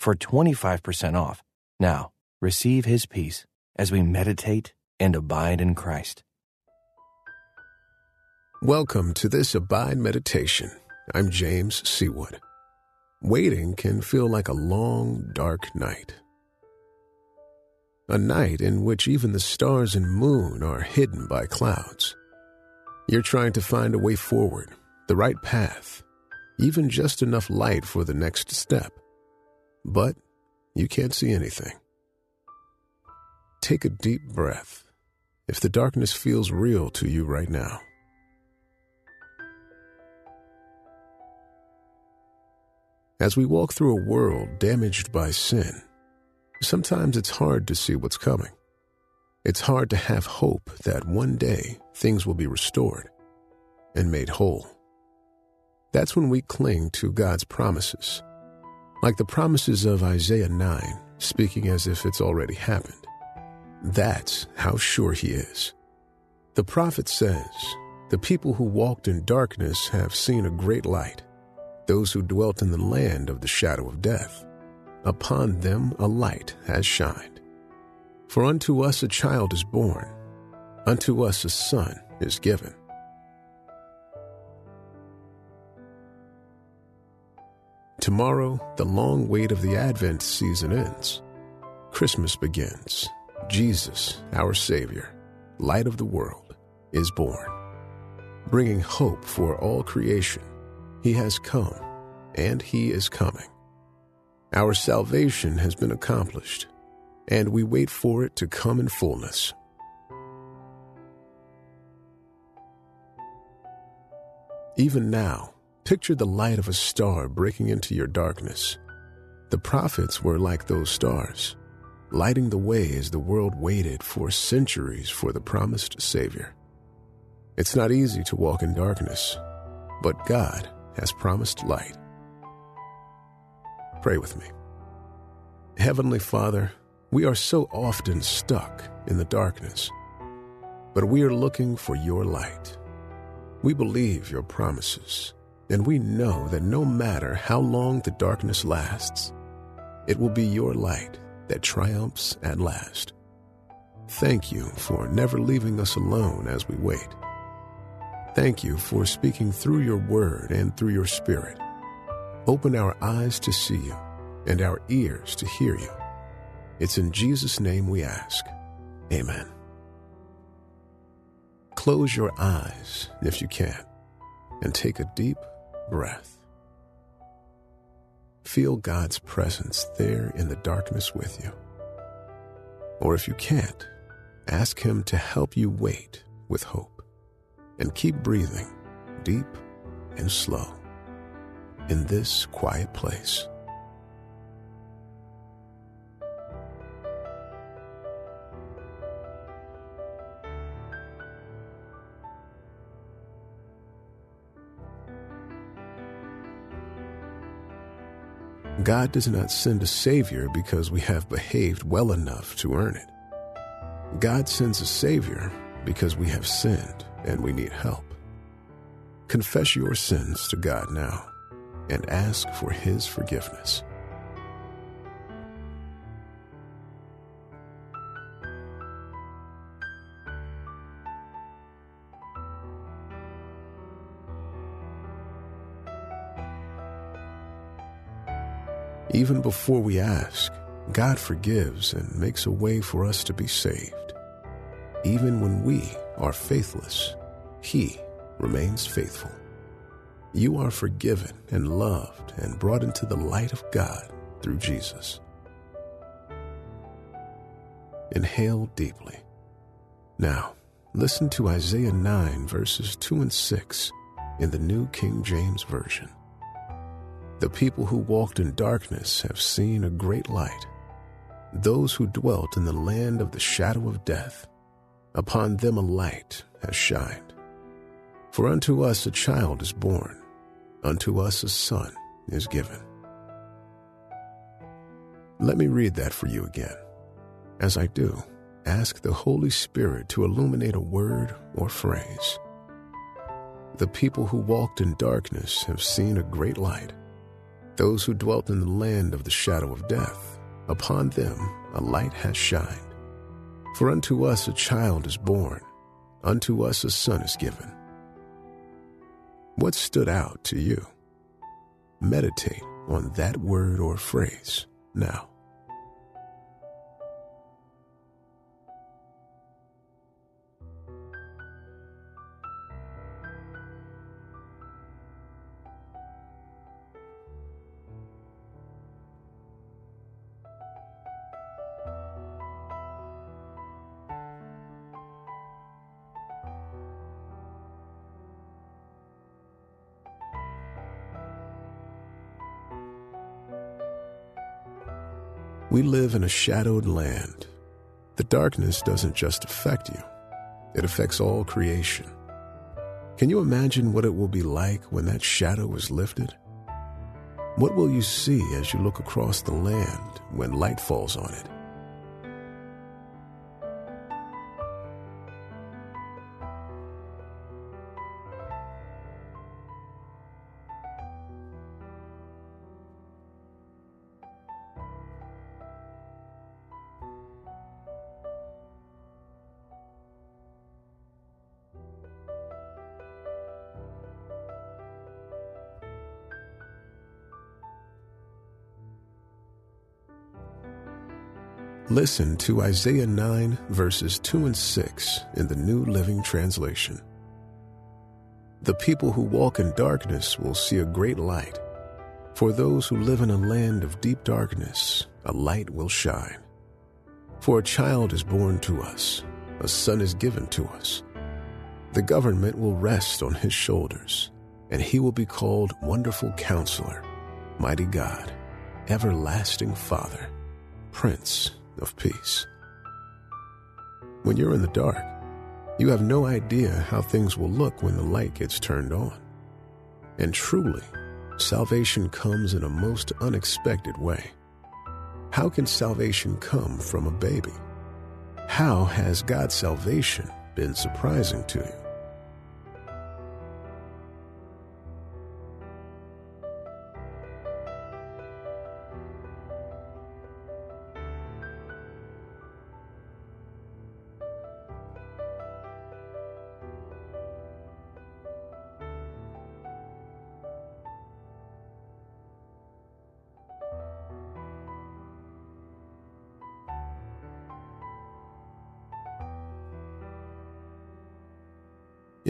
for 25% off. Now, receive his peace as we meditate and abide in Christ. Welcome to this Abide Meditation. I'm James Seawood. Waiting can feel like a long, dark night. A night in which even the stars and moon are hidden by clouds. You're trying to find a way forward, the right path, even just enough light for the next step but you can't see anything. Take a deep breath if the darkness feels real to you right now. As we walk through a world damaged by sin, sometimes it's hard to see what's coming. It's hard to have hope that one day things will be restored and made whole. That's when we cling to God's promises like the promises of Isaiah 9, speaking as if it's already happened. That's how sure he is. The prophet says, The people who walked in darkness have seen a great light. Those who dwelt in the land of the shadow of death, upon them a light has shined. For unto us a child is born, unto us a son is given Tomorrow, the long wait of the Advent season ends. Christmas begins. Jesus, our Savior, light of the world, is born. Bringing hope for all creation, He has come, and He is coming. Our salvation has been accomplished, and we wait for it to come in fullness. Even now, Picture the light of a star breaking into your darkness. The prophets were like those stars, lighting the way as the world waited for centuries for the promised Savior. It's not easy to walk in darkness, but God has promised light. Pray with me. Heavenly Father, we are so often stuck in the darkness, but we are looking for your light. We believe your promises and we know that no matter how long the darkness lasts, it will be your light that triumphs at last. Thank you for never leaving us alone as we wait. Thank you for speaking through your word and through your spirit. Open our eyes to see you and our ears to hear you. It's in Jesus' name we ask. Amen. Close your eyes if you can and take a deep breath. Feel God's presence there in the darkness with you. Or if you can't, ask Him to help you wait with hope and keep breathing deep and slow in this quiet place. God does not send a Savior because we have behaved well enough to earn it. God sends a Savior because we have sinned and we need help. Confess your sins to God now and ask for His forgiveness. Even before we ask, God forgives and makes a way for us to be saved. Even when we are faithless, He remains faithful. You are forgiven and loved and brought into the light of God through Jesus. Inhale deeply. Now, listen to Isaiah 9, verses 2 and 6 in the New King James Version. The people who walked in darkness have seen a great light. those who dwelt in the land of the shadow of death, upon them a light has shined. For unto us a child is born, unto us a son is given. Let me read that for you again. As I do, ask the Holy Spirit to illuminate a word or phrase. The people who walked in darkness have seen a great light. Those who dwelt in the land of the shadow of death, upon them a light has shined. For unto us a child is born, unto us a son is given. What stood out to you? Meditate on that word or phrase now. We live in a shadowed land. The darkness doesn't just affect you, it affects all creation. Can you imagine what it will be like when that shadow is lifted? What will you see as you look across the land when light falls on it? Listen to Isaiah 9, verses 2 and 6 in the New Living Translation. The people who walk in darkness will see a great light. For those who live in a land of deep darkness, a light will shine. For a child is born to us, a son is given to us. The government will rest on his shoulders, and he will be called Wonderful Counselor, Mighty God, Everlasting Father, Prince of peace. When you're in the dark, you have no idea how things will look when the light gets turned on. And truly, salvation comes in a most unexpected way. How can salvation come from a baby? How has God's salvation been surprising to you?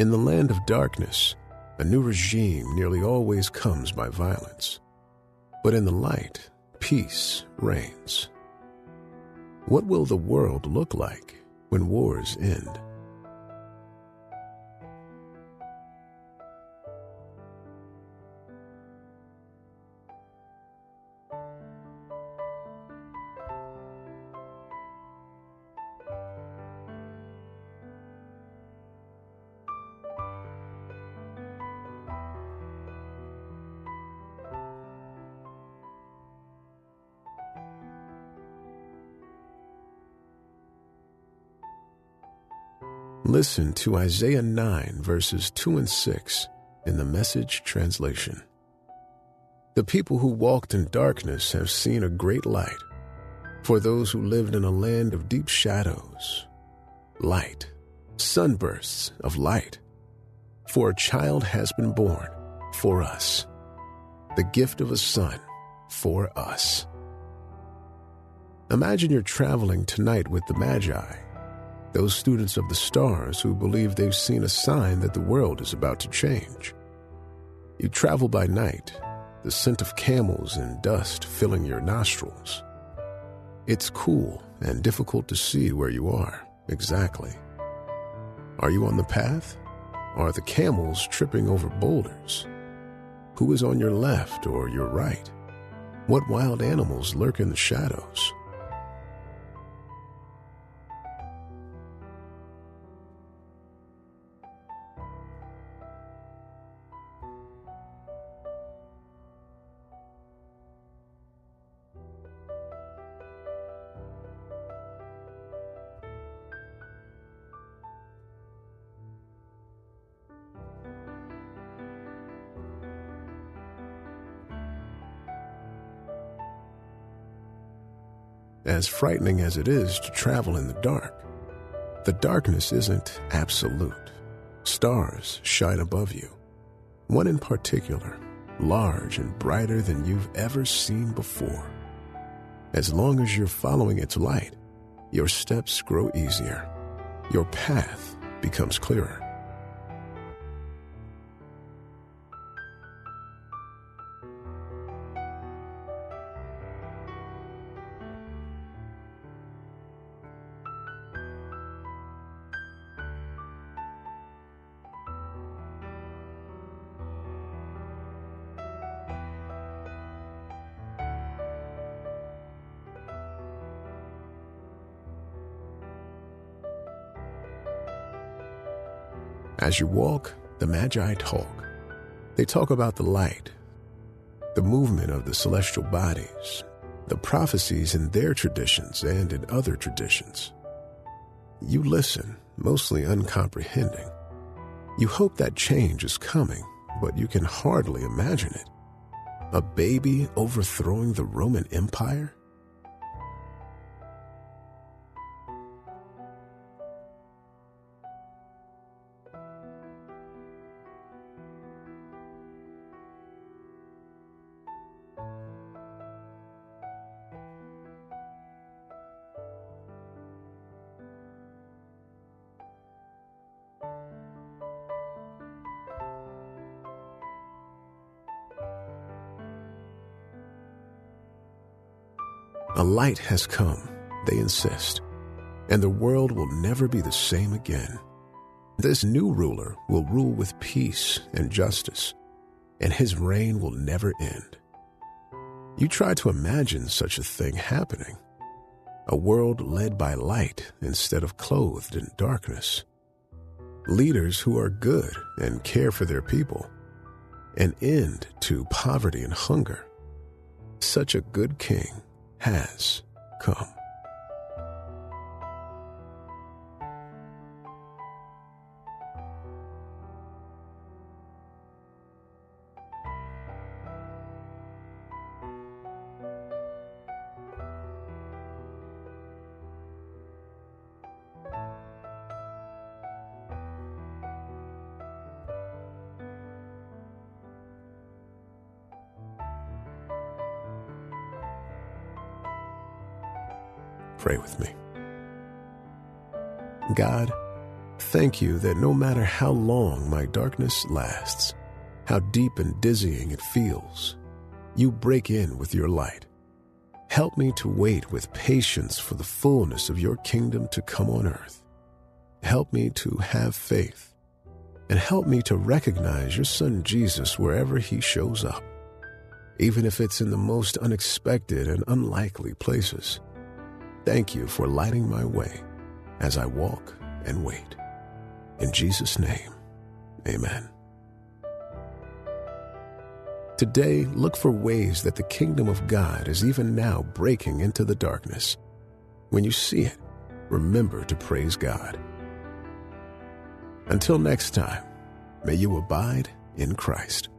In the land of darkness, a new regime nearly always comes by violence. But in the light, peace reigns. What will the world look like when wars end? Listen to Isaiah 9, verses 2 and 6 in the Message translation. The people who walked in darkness have seen a great light. For those who lived in a land of deep shadows, light, sunbursts of light. For a child has been born for us, the gift of a son for us. Imagine you're traveling tonight with the Magi those students of the stars who believe they've seen a sign that the world is about to change. You travel by night, the scent of camels and dust filling your nostrils. It's cool and difficult to see where you are, exactly. Are you on the path? Are the camels tripping over boulders? Who is on your left or your right? What wild animals lurk in the shadows? As frightening as it is to travel in the dark, the darkness isn't absolute. Stars shine above you. One in particular, large and brighter than you've ever seen before. As long as you're following its light, your steps grow easier. Your path becomes clearer. As you walk, the Magi talk. They talk about the light, the movement of the celestial bodies, the prophecies in their traditions and in other traditions. You listen, mostly uncomprehending. You hope that change is coming, but you can hardly imagine it. A baby overthrowing the Roman Empire? A light has come, they insist, and the world will never be the same again. This new ruler will rule with peace and justice, and his reign will never end. You try to imagine such a thing happening a world led by light instead of clothed in darkness. Leaders who are good and care for their people. An end to poverty and hunger. Such a good king has come. Pray with me. God, thank you that no matter how long my darkness lasts, how deep and dizzying it feels, you break in with your light. Help me to wait with patience for the fullness of your kingdom to come on earth. Help me to have faith, and help me to recognize your son Jesus wherever he shows up, even if it's in the most unexpected and unlikely places. Thank you for lighting my way as I walk and wait. In Jesus' name, amen. Today, look for ways that the kingdom of God is even now breaking into the darkness. When you see it, remember to praise God. Until next time, may you abide in Christ.